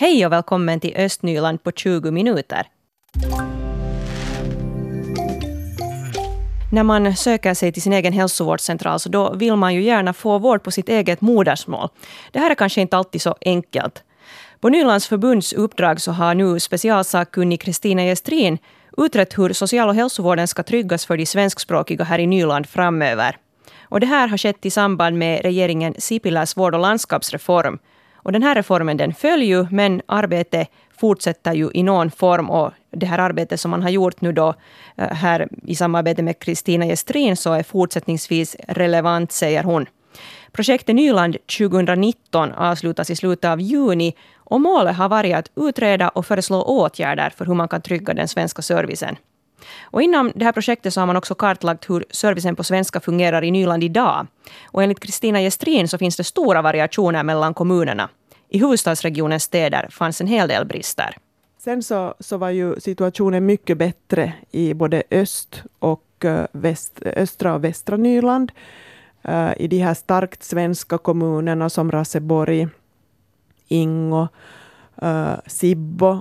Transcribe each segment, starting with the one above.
Hej och välkommen till Östnyland på 20 minuter. När man söker sig till sin egen hälsovårdscentral så då vill man ju gärna få vård på sitt eget modersmål. Det här är kanske inte alltid så enkelt. På Nylands förbunds uppdrag så har nu specialsakkunnig Kristina Gestrin utrett hur social och hälsovården ska tryggas för de svenskspråkiga här i Nyland framöver. Och det här har skett i samband med regeringen Sipiläs vård och landskapsreform. Och den här reformen den följer ju, men arbetet fortsätter ju i någon form. Och det här arbetet som man har gjort nu då eh, här i samarbete med Kristina Gestrin så är fortsättningsvis relevant, säger hon. Projektet Nyland 2019 avslutas i slutet av juni och målet har varit att utreda och föreslå åtgärder för hur man kan trygga den svenska servicen. Och inom det här projektet så har man också kartlagt hur servicen på svenska fungerar i Nyland idag. Och enligt Kristina Gestrin så finns det stora variationer mellan kommunerna. I huvudstadsregionens städer fanns en hel del brister. Sen så, så var ju situationen mycket bättre i både öst och eh, väst, eh, östra och västra Nyland. Uh, I de här starkt svenska kommunerna som Raseborg, Ingo, uh, Sibbo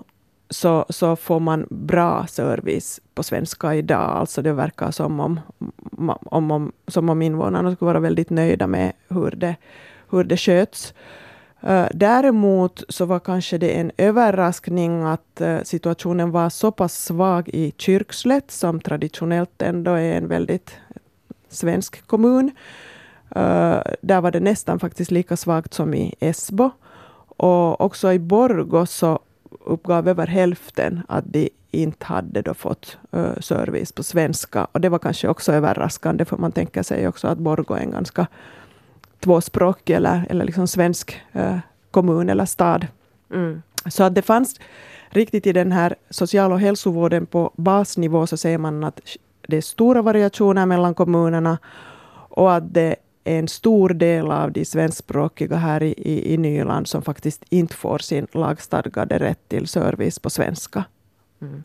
så, så får man bra service på svenska idag. Alltså det verkar som om, om, om, som om invånarna skulle vara väldigt nöjda med hur det, hur det sköts. Eh, däremot så var kanske det en överraskning att eh, situationen var så pass svag i Kyrkslätt, som traditionellt ändå är en väldigt svensk kommun. Eh, där var det nästan faktiskt lika svagt som i Esbo. Och också i Borgå så uppgav över hälften att de inte hade då fått uh, service på svenska. Och det var kanske också överraskande, för man tänker sig också att Borgå är en ganska tvåspråkig eller, eller liksom svensk uh, kommun eller stad. Mm. Så att det fanns riktigt i den här social och hälsovården på basnivå så säger man att det är stora variationer mellan kommunerna och att det en stor del av de svenskspråkiga här i, i, i Nyland som faktiskt inte får sin lagstadgade rätt till service på svenska. Mm.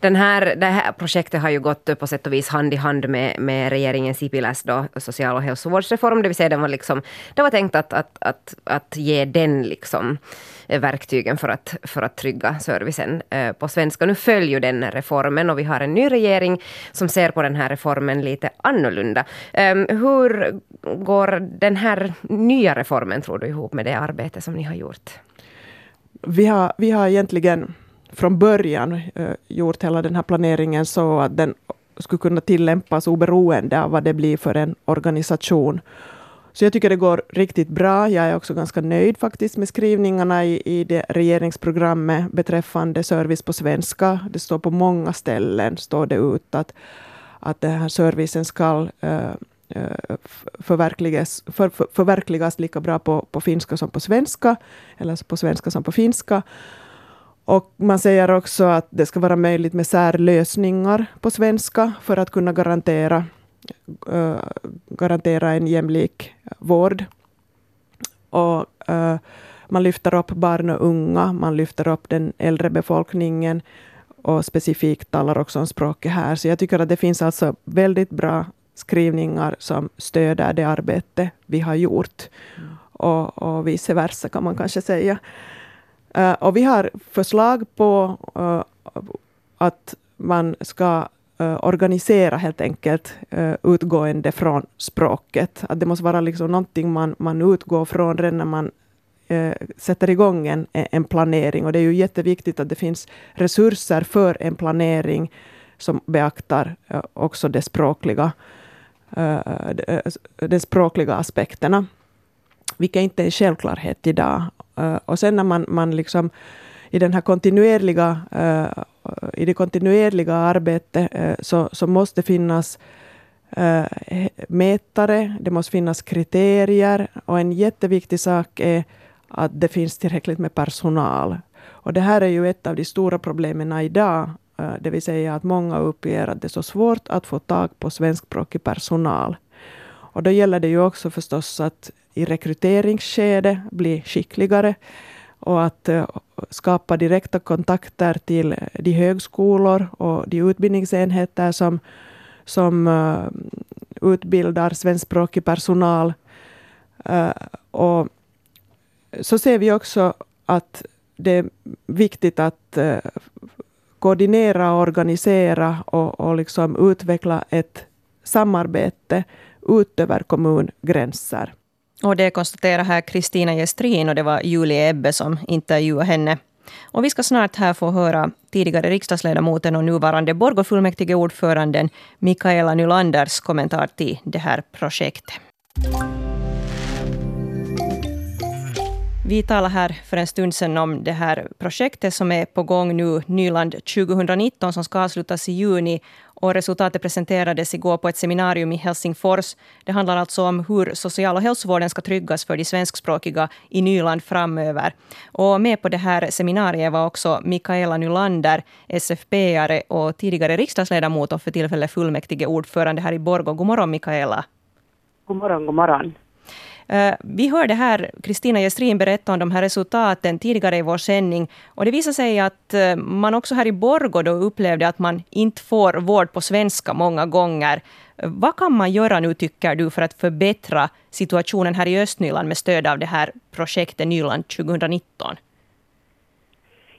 Den här, det här projektet har ju gått på sätt och vis hand i hand med, med regeringens Sipiläs då, social och hälsovårdsreform. Det vill säga den var liksom, det var tänkt att, att, att, att ge den liksom eh, verktygen för att, för att trygga servicen eh, på svenska. Nu följer den reformen och vi har en ny regering som ser på den här reformen lite annorlunda. Ehm, hur går den här nya reformen, tror du, ihop med det arbete som ni har gjort? Vi har, vi har egentligen från början uh, gjort hela den här planeringen så att den skulle kunna tillämpas oberoende av vad det blir för en organisation. Så jag tycker det går riktigt bra. Jag är också ganska nöjd faktiskt med skrivningarna i, i det regeringsprogrammet beträffande service på svenska. Det står på många ställen står det ut att, att den här servicen ska uh, förverkligas, för, för, förverkligas lika bra på, på finska som på svenska, eller på svenska som på finska. Och man säger också att det ska vara möjligt med särlösningar på svenska för att kunna garantera, uh, garantera en jämlik vård. Och uh, man lyfter upp barn och unga, man lyfter upp den äldre befolkningen och specifikt talar också om språket här. Så jag tycker att det finns alltså väldigt bra skrivningar som stöder det arbete vi har gjort. Mm. Och, och vice versa kan man kanske säga. Uh, och vi har förslag på uh, att man ska uh, organisera helt enkelt utgående från språket. Att det måste vara liksom någonting man, man utgår från redan när man sätter igång en, en planering. Och det är ju jätteviktigt att det finns resurser för en planering som beaktar också det språkliga, de språkliga aspekterna. Vilket inte är en självklarhet idag. Eh, och sen när man, man liksom i den här kontinuerliga, eh, i det kontinuerliga arbetet eh, så, så måste finnas mätare, det måste finnas kriterier och en jätteviktig sak är att det finns tillräckligt med personal. Och det här är ju ett av de stora problemen idag, det vill säga att många uppger att det är så svårt att få tag på svenskspråkig personal. Och då gäller det ju också förstås att i rekryteringsskede bli skickligare och att eh, skapa direkta kontakter till de högskolor och de utbildningsenheter som, som eh, utbildar svenskspråkig personal. Eh, och så ser vi också att det är viktigt att koordinera, organisera och, och liksom utveckla ett samarbete ut över kommungränser. Och det konstaterar här Kristina Gestrin och det var Julie Ebbe som intervjuade henne. Och vi ska snart här få höra tidigare riksdagsledamoten och nuvarande Borgåfullmäktigeordföranden Mikaela Nylanders kommentar till det här projektet. Vi talade här för en stund sedan om det här projektet som är på gång nu, Nyland 2019, som ska avslutas i juni. Och resultatet presenterades igår på ett seminarium i Helsingfors. Det handlar alltså om hur social och hälsovården ska tryggas för de svenskspråkiga i Nyland framöver. Och med på det här seminariet var också Mikaela Nylander, SFP-are och tidigare riksdagsledamot och för tillfället fullmäktige ordförande här i Borgå. God morgon Mikaela. God morgon, god morgon. Eh, vi hörde här Kristina Gestrin berätta om de här resultaten tidigare i vår sändning. Och det visade sig att eh, man också här i Borgå då upplevde att man inte får vård på svenska många gånger. Vad kan man göra nu, tycker du, för att förbättra situationen här i Östnyland med stöd av det här projektet Nyland 2019?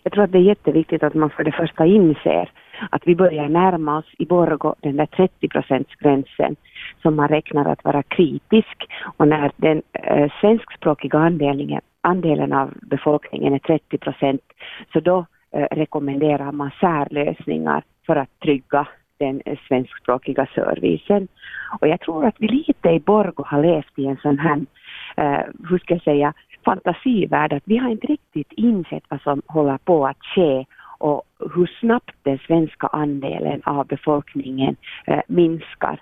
Jag tror att det är jätteviktigt att man för det första inser att vi börjar närma oss i Borgå den där 30 procentsgränsen som man räknar att vara kritisk och när den eh, svenskspråkiga andelen, andelen av befolkningen är 30 procent så då eh, rekommenderar man särlösningar för att trygga den eh, svenskspråkiga servicen. Och jag tror att vi lite i Borgå har levt i en sån här, eh, hur ska jag säga, fantasivärld att vi har inte riktigt insett vad som håller på att ske och hur snabbt den svenska andelen av befolkningen eh, minskar.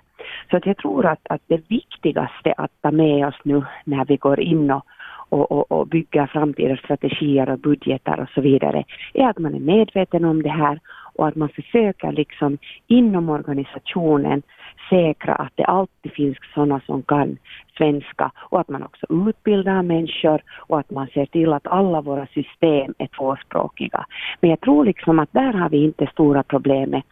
Så att jag tror att, att det viktigaste att ta med oss nu när vi går in och, och, och, och bygger framtida strategier och budgetar och så vidare är att man är medveten om det här och att man försöker liksom inom organisationen säkra att det alltid finns sådana som kan svenska och att man också utbildar människor och att man ser till att alla våra system är tvåspråkiga. Men jag tror liksom att där har vi inte stora problem med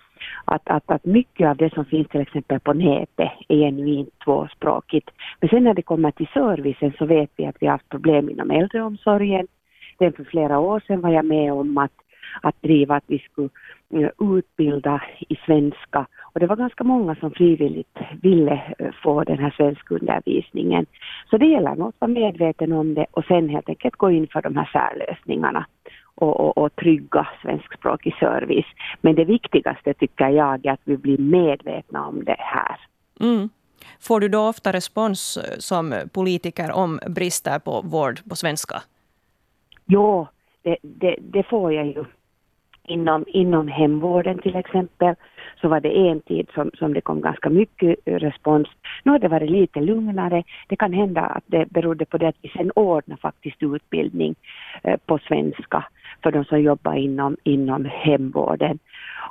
att, att, att mycket av det som finns till exempel på nätet är genuint tvåspråkigt. Men sen när det kommer till servicen så vet vi att vi har haft problem inom äldreomsorgen. Den för flera år sedan var jag med om att, att driva att vi skulle eh, utbilda i svenska och det var ganska många som frivilligt ville eh, få den här svenskundervisningen. Så det gäller att vara medveten om det och sen helt enkelt gå in för de här särlösningarna och, och, och trygga svenskspråkig service. Men det viktigaste tycker jag är att vi blir medvetna om det här. Mm. Får du då ofta respons eh, som politiker om brister på vård på svenska? Jo, det, det, det får jag ju. Inom, inom hemvården till exempel så var det en tid som, som det kom ganska mycket respons. Nu har det varit lite lugnare. Det kan hända att det berodde på det att vi sen ordnade faktiskt utbildning eh, på svenska för de som jobbar inom, inom hemvården.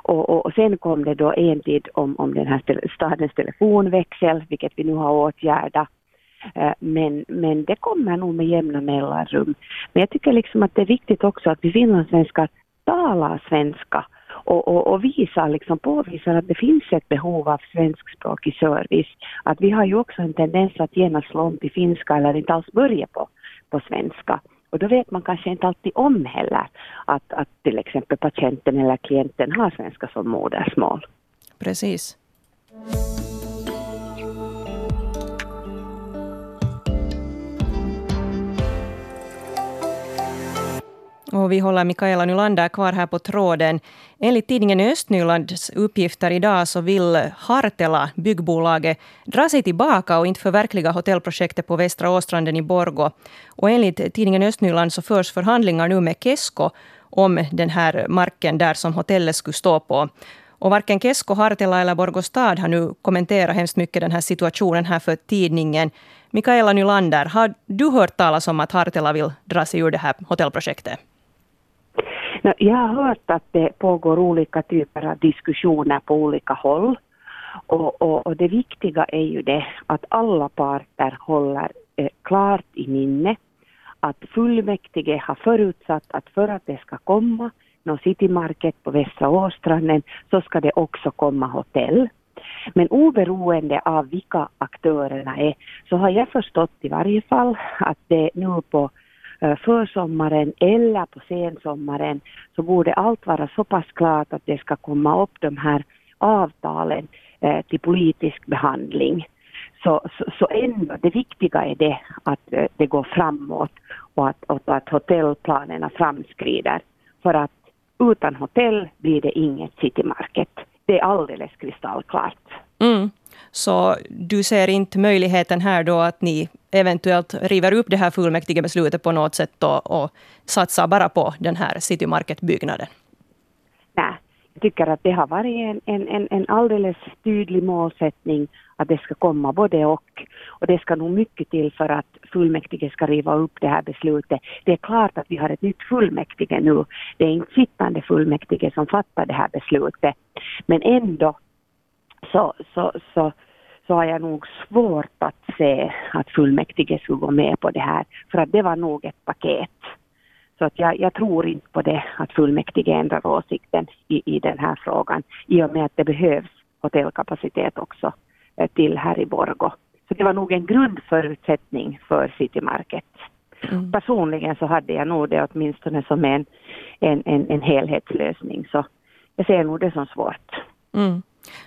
Och, och, och, sen kom det då en tid om, om den här stadens telefonväxel, vilket vi nu har åtgärdat. Eh, men, men det kommer nog med jämna mellanrum. Men jag tycker liksom att det är viktigt också att vi finlandssvenskar talar svenska och, och, och visar, liksom påvisar att det finns ett behov av svenskspråkig service. Att vi har ju också en tendens att genast slå om till finska eller inte alls börja på, på svenska. Och då vet man kanske inte alltid om heller att, att till exempel patienten eller klienten har svenska som modersmål. Precis. Och vi håller Mikaela Nylander kvar här på tråden. Enligt tidningen Östnylands uppgifter idag så vill Hartela, byggbolaget, dra sig tillbaka och inte förverkliga hotellprojektet på Västra Åstranden i Borgå. Och enligt tidningen Östnyland så förs förhandlingar nu med Kesko om den här marken där som hotellet skulle stå på. Och varken Kesko, Hartela eller Borgå stad har nu kommenterat hemskt mycket den här situationen här för tidningen. Mikaela Nylander, har du hört talas om att Hartela vill dra sig ur det här hotellprojektet? Jag har hört att det pågår olika typer av diskussioner på olika håll. Och, och, och det viktiga är ju det att alla parter håller eh, klart i minne att fullmäktige har förutsatt att för att det ska komma någon citymarket på Västra Åstranden så ska det också komma hotell. Men oberoende av vilka aktörerna är så har jag förstått i varje fall att det nu på försommaren eller på sensommaren så borde allt vara så pass klart att det ska komma upp de här avtalen till politisk behandling. Så, så, så ändå, det viktiga är det att det går framåt och att, och att hotellplanerna framskrider. För att utan hotell blir det inget citymarket. Det är alldeles kristallklart. Mm. Så du ser inte möjligheten här då att ni eventuellt river upp det här fullmäktigebeslutet på något sätt och, och satsar bara på den här City Market-byggnaden? Nej, jag tycker att det har varit en, en, en, en alldeles tydlig målsättning att det ska komma både och. Och det ska nog mycket till för att fullmäktige ska riva upp det här beslutet. Det är klart att vi har ett nytt fullmäktige nu. Det är inte sittande fullmäktige som fattar det här beslutet. Men ändå så, så, så, så har jag nog svårt att se att fullmäktige skulle gå med på det här. För att det var nog ett paket. Så att jag, jag tror inte på det, att fullmäktige ändrar åsikten i, i den här frågan. I och med att det behövs hotellkapacitet också eh, till här i Borgo. Så det var nog en grundförutsättning för City Market. Mm. Personligen så hade jag nog det åtminstone som en, en, en, en helhetslösning. Så jag ser nog det som svårt. Mm.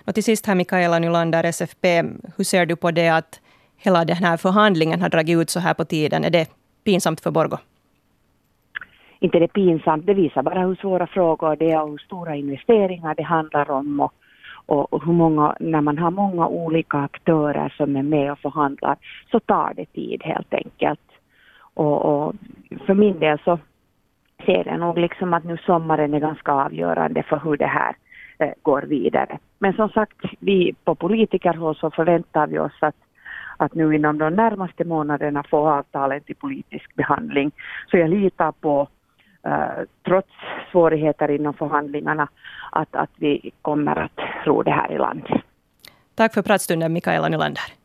Och till sist här Mikaela Nylander, SFP, hur ser du på det att hela den här förhandlingen har dragit ut så här på tiden? Är det pinsamt för Borgo? Inte det pinsamt, det visar bara hur svåra frågor det är och hur stora investeringar det handlar om och, och, hur många, när man har många olika aktörer som är med och förhandlar så tar det tid helt enkelt. Och, och för min del så ser jag nog liksom att nu sommaren är ganska avgörande för hur det här Eh, går vidare. Men som sagt, vi på politikerhåll så förväntar vi oss att, att nu inom de närmaste månaderna få avtalen till politisk behandling. Så jag litar på, eh, trots svårigheter inom förhandlingarna, att, att vi kommer att ro det här i land. Tack för pratstunden, Mikaela Nylander.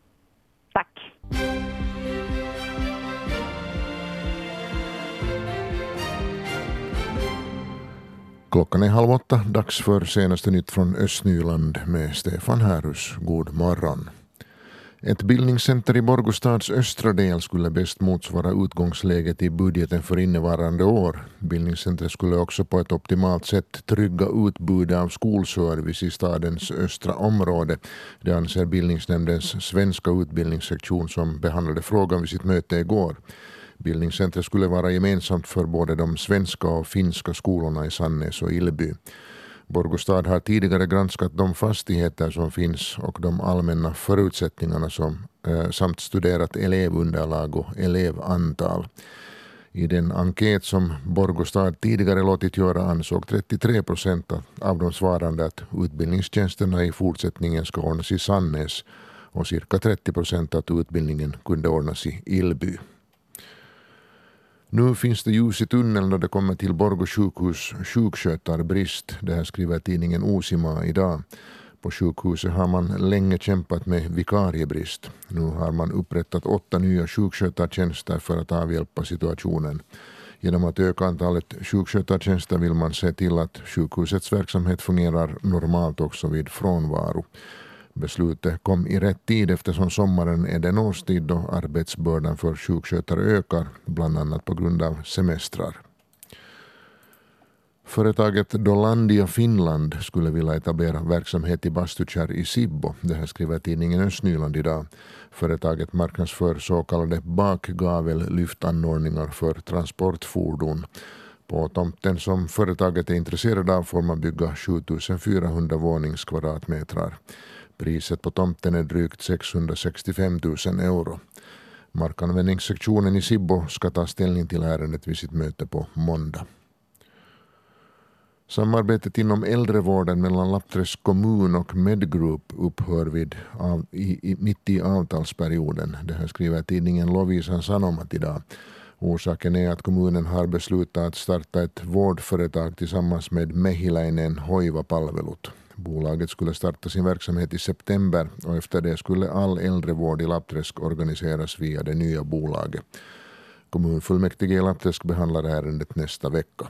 Klockan är halv åtta, dags för senaste nytt från Östnyland med Stefan Härus. God morgon. Ett bildningscenter i Borgostads östra del skulle bäst motsvara utgångsläget i budgeten för innevarande år. Bildningscentret skulle också på ett optimalt sätt trygga utbudet av skolservice i stadens östra område. Det anser bildningsnämndens svenska utbildningssektion som behandlade frågan vid sitt möte igår. Bildningscentret skulle vara gemensamt för både de svenska och finska skolorna i Sannäs och Illby. Borgostad har tidigare granskat de fastigheter som finns och de allmänna förutsättningarna som, eh, samt studerat elevunderlag och elevantal. I den enkät som Borgostad tidigare låtit göra ansåg 33 procent av de svarande att utbildningstjänsterna i fortsättningen ska ordnas i Sannäs och cirka 30 procent att utbildningen kunde ordnas i Illby. Nu finns det ljus i tunneln när det kommer till Borgå sjukhus sjukskötarbrist. Det här skriver tidningen Osima idag. På sjukhuset har man länge kämpat med vikariebrist. Nu har man upprättat åtta nya sjukskötartjänster för att avhjälpa situationen. Genom att öka antalet sjukskötartjänster vill man se till att sjukhusets verksamhet fungerar normalt också vid frånvaro. Beslutet kom i rätt tid eftersom sommaren är den årstid då arbetsbördan för sjukskötare ökar, bland annat på grund av semestrar. Företaget Dolandia Finland skulle vilja etablera verksamhet i Bastukärr i Sibbo. Det här skriver tidningen Östnyland idag. Företaget marknadsför så kallade bakgavellyftanordningar för transportfordon. På tomten som företaget är intresserade av får man bygga 7400 våningskvadratmetrar. Priset på tomten är drygt 665 000 euro. Markanvändningssektionen i Sibbo ska ta ställning till ärendet vid sitt möte på måndag. Samarbetet inom äldrevården mellan Lappträsk kommun och Medgroup upphör vid, av, i, i, mitt i avtalsperioden. Det här skriver tidningen Lovisan Sanomat idag. Orsaken är att kommunen har beslutat att starta ett vårdföretag tillsammans med Mehiläinen Hoiva-palvelut. Bolaget skulle starta sin verksamhet i september och efter det skulle all äldrevård i Lappträsk organiseras via det nya bolaget. Kommunfullmäktige i Lappträsk behandlar ärendet nästa vecka.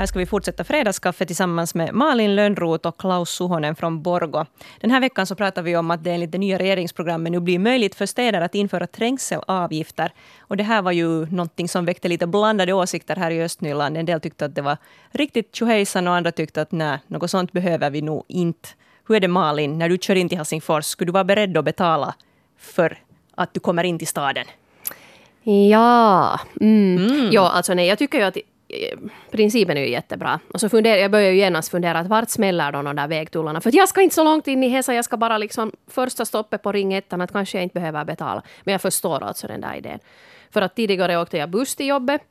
Här ska vi fortsätta fredagskaffe tillsammans med Malin Lönnroth och Klaus Suhonen från Borgo. Den här veckan så pratar vi om att det enligt det nya regeringsprogrammet nu blir möjligt för städer att införa trängselavgifter. Och det här var ju någonting som väckte lite blandade åsikter här i Östnyland. En del tyckte att det var riktigt tjohejsan och andra tyckte att nej, något sånt behöver vi nog inte. Hur är det Malin, när du kör in till Helsingfors, skulle du vara beredd att betala för att du kommer in till staden? Ja, mm. Mm. ja alltså nej, jag tycker ju att Eh, principen är ju jättebra. Och så funderar, jag börjar ju genast fundera att vart smäller de där vägtullarna? För jag ska inte så långt in i Hesa, jag ska bara liksom första stoppet på ring ettan, att kanske jag inte behöver betala. Men jag förstår alltså den där idén. För att tidigare åkte jag buss till jobbet.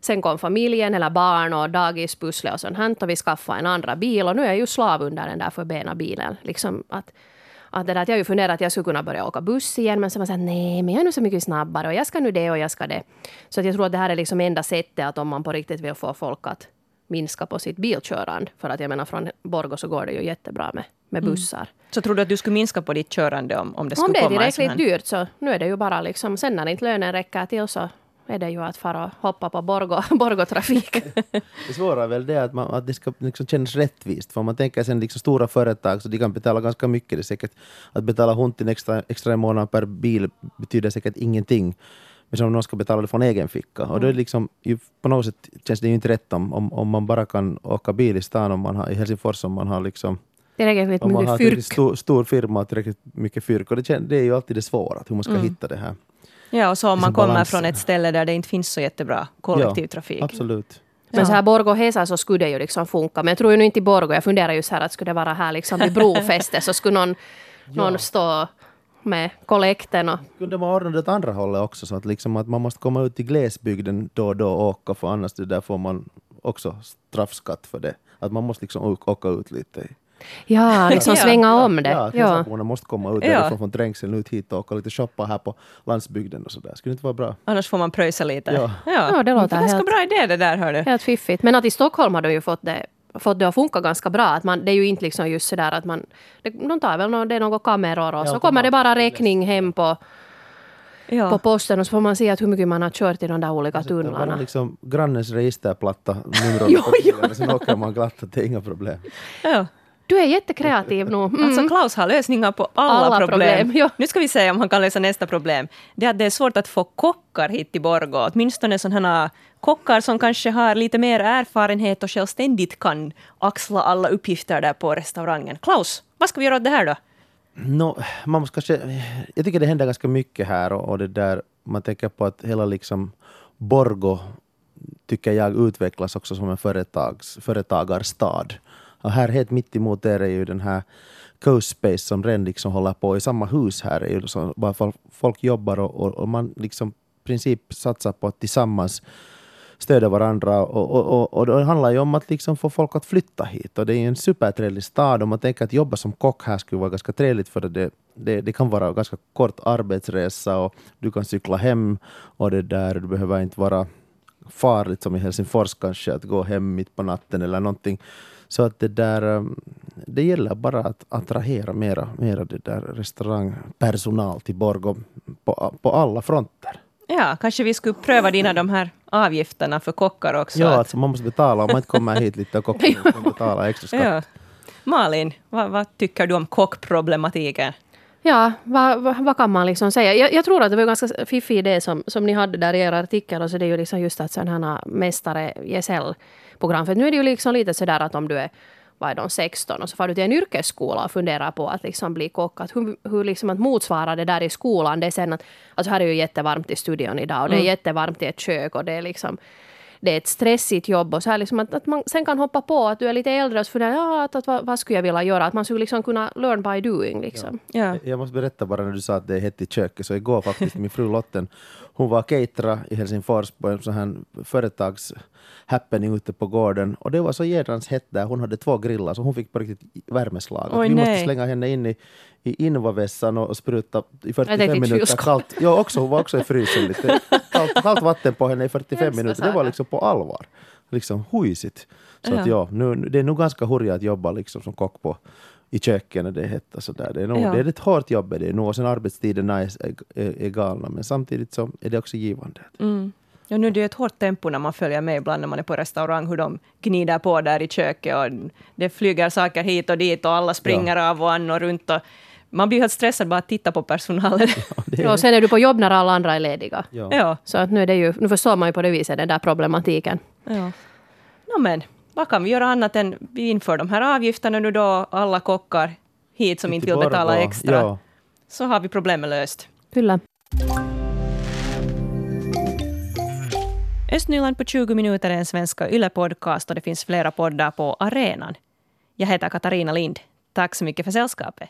Sen kom familjen eller barn och dagispusslet och sånt här. Och vi skaffade en andra bil och nu är jag ju slav under den där förbena bilen. Liksom att, att, det där, att jag har ju funderat att jag skulle kunna börja åka buss igen, men så var jag nej, men jag är nu så mycket snabbare och jag ska nu det och jag ska det. Så att jag tror att det här är liksom enda sättet att om man på riktigt vill få folk att minska på sitt bilkörande. För att jag menar från Borgå så går det ju jättebra med, med mm. bussar. Mm. Så tror du att du skulle minska på ditt körande om, om det skulle komma Om det är tillräckligt dyrt så nu är det ju bara liksom, sen när inte lönen räcker till så är det ju att fara och hoppa på Borgo, Borgo-trafik. det svåra är väl det att, man, att det ska liksom kännas rättvist. För om man tänker sig liksom stora företag så de kan betala ganska mycket. Det säkert, att betala huntin extra, extra en månad per bil betyder säkert ingenting. Men som någon ska betala det från egen ficka. Och det liksom, på något sätt känns det ju inte rätt om, om, om man bara kan åka bil i stan om man har, i Helsingfors om man har liksom Tillräckligt om man har en stor, stor firma och tillräckligt mycket fyrk. Och det, det är ju alltid det svåra, hur man ska mm. hitta det här. Ja, och så om man kommer balans. från ett ställe där det inte finns så jättebra kollektivtrafik. Ja, absolut. Men så här Borgå Hesa så skulle det ju liksom funka. Men jag tror ju nu inte i Borgå. Jag funderar ju så här att skulle det vara här liksom vid brofästet så skulle någon, ja. någon stå med kollekten. Och... Kunde man ordna det åt andra hållet också så att, liksom att man måste komma ut i glesbygden då och då och åka för annars det där får man också straffskatt för det. Att man måste liksom åka ut lite. Ja, liksom svänga om det. Ja, ja. måste komma ut därifrån från trängseln ut hit och åka lite shoppa här på landsbygden och sådär. Skulle inte vara bra? Annars får man pröjsa lite. Ja, ja. ja det låter helt... Ganska bra idé det där hördu. Helt fiffigt. Men att i Stockholm har de ju fått det fått det att funka ganska bra. Att man, det är ju inte liksom just sådär att man... Det, de tar väl no, det är några kameror och ja, så kommer det bara räkning hem på, ja. på posten och så får man se att hur mycket man har kört i de där olika tunnlarna. Liksom grannens registerplatta, numret sen åker man glatt, det är inga problem. Ja. Du är jättekreativ nu. Mm. Alltså Klaus har lösningar på alla, alla problem. problem ja. Nu ska vi se om han kan lösa nästa problem. Det är att det är svårt att få kockar hit till Borgå. Åtminstone sådana kockar som kanske har lite mer erfarenhet och självständigt kan axla alla uppgifter där på restaurangen. Klaus, vad ska vi göra åt det här då? No, man måste kanske, jag tycker det händer ganska mycket här och, och det där, man tänker på att hela liksom Borgo tycker jag utvecklas också som en företags, företagarstad. Och här helt mitt emot er är ju den här Coast Space som redan liksom håller på i samma hus här. Är ju så, bara folk jobbar och, och, och man liksom princip satsar på att tillsammans stödja varandra. Och, och, och, och det handlar ju om att liksom få folk att flytta hit. Och det är ju en supertrevlig stad. Om man tänker att jobba som kock här skulle vara ganska trevligt för det, det, det kan vara ganska kort arbetsresa och du kan cykla hem och det där, du behöver inte vara farligt som i Helsingfors kanske, att gå hem mitt på natten eller någonting. Så att det där, um, det gäller bara att attrahera mera, mera det där restaurangpersonal till Borgå på, på alla fronter. Ja, kanske vi skulle pröva dina de här avgifterna för kockar också. Ja, att... alltså man måste betala om man inte kommer hit lite och kockar. man betala extra skatt. Ja. Malin, vad, vad tycker du om kockproblematiken? Ja, vad, vad, vad, kan man liksom säga? Jag, jag, tror att det var en ganska fiffig idé som, som ni hade där i er artikel. Alltså det är ju liksom just att sådana mästare, gesällprogram. För nu är det ju liksom lite sådär att om du är vad är de, 16 och så får du till en yrkesskola och funderar på att liksom bli kock. Att hur, hur liksom att motsvara det där i skolan. Det är sen att, alltså här är ju jättevarmt i studion idag och det är mm. jättevarmt i ett kök och det är liksom det är ett stressigt jobb och så här liksom att, att man sen kan hoppa på att du är lite äldre och så funderar ja, att, att, vad, vad skulle jag vilja göra? Att man skulle liksom kunna learn by doing. Liksom. Ja. Ja. Jag måste berätta bara när du sa att det är hett i köket. Så igår faktiskt min fru Lotten, hon var catera i Helsingfors på en sån här företags happening ute på gården. Och det var så jädrans hett där. Hon hade två grillar så hon fick på riktigt värmeslag. Oj, vi nej. måste slänga henne in i, i invavässan och spruta i 45 minuter kallt. Ja, också, hon var också i frysen lite. Kallt, kallt vatten på henne i 45 minuter. Det var liksom på allvar. Liksom huisigt. Så ja. att ja, nu, det är nog ganska hurja att jobba liksom som kock på i köket när det är hett och sådär. Det är, nog, ja. det är ett hårt jobb. Det är nog, och sen arbetstiderna är, är, är galna men samtidigt så är det också givande. Mm. Ja, nu är det ju ett hårt tempo när man följer med ibland när man är på restaurang, hur de gnider på där i köket och det flyger saker hit och dit och alla springer av och an och runt. Och man blir helt stressad bara att titta på personalen. Ja, och sen är du på jobb när alla andra är lediga. Ja. ja. Så att nu, är det ju, nu förstår man ju på det viset den där problematiken. ja. No, men vad kan vi göra annat än vi inför de här avgifterna nu då, alla kockar hit som inte vill betala extra, Ja. så har vi problemet löst. Kyllä. Östnyland på 20 minuter är en svenska YLE-podcast och det finns flera poddar på arenan. Jag heter Katarina Lind. Tack så mycket för sällskapet.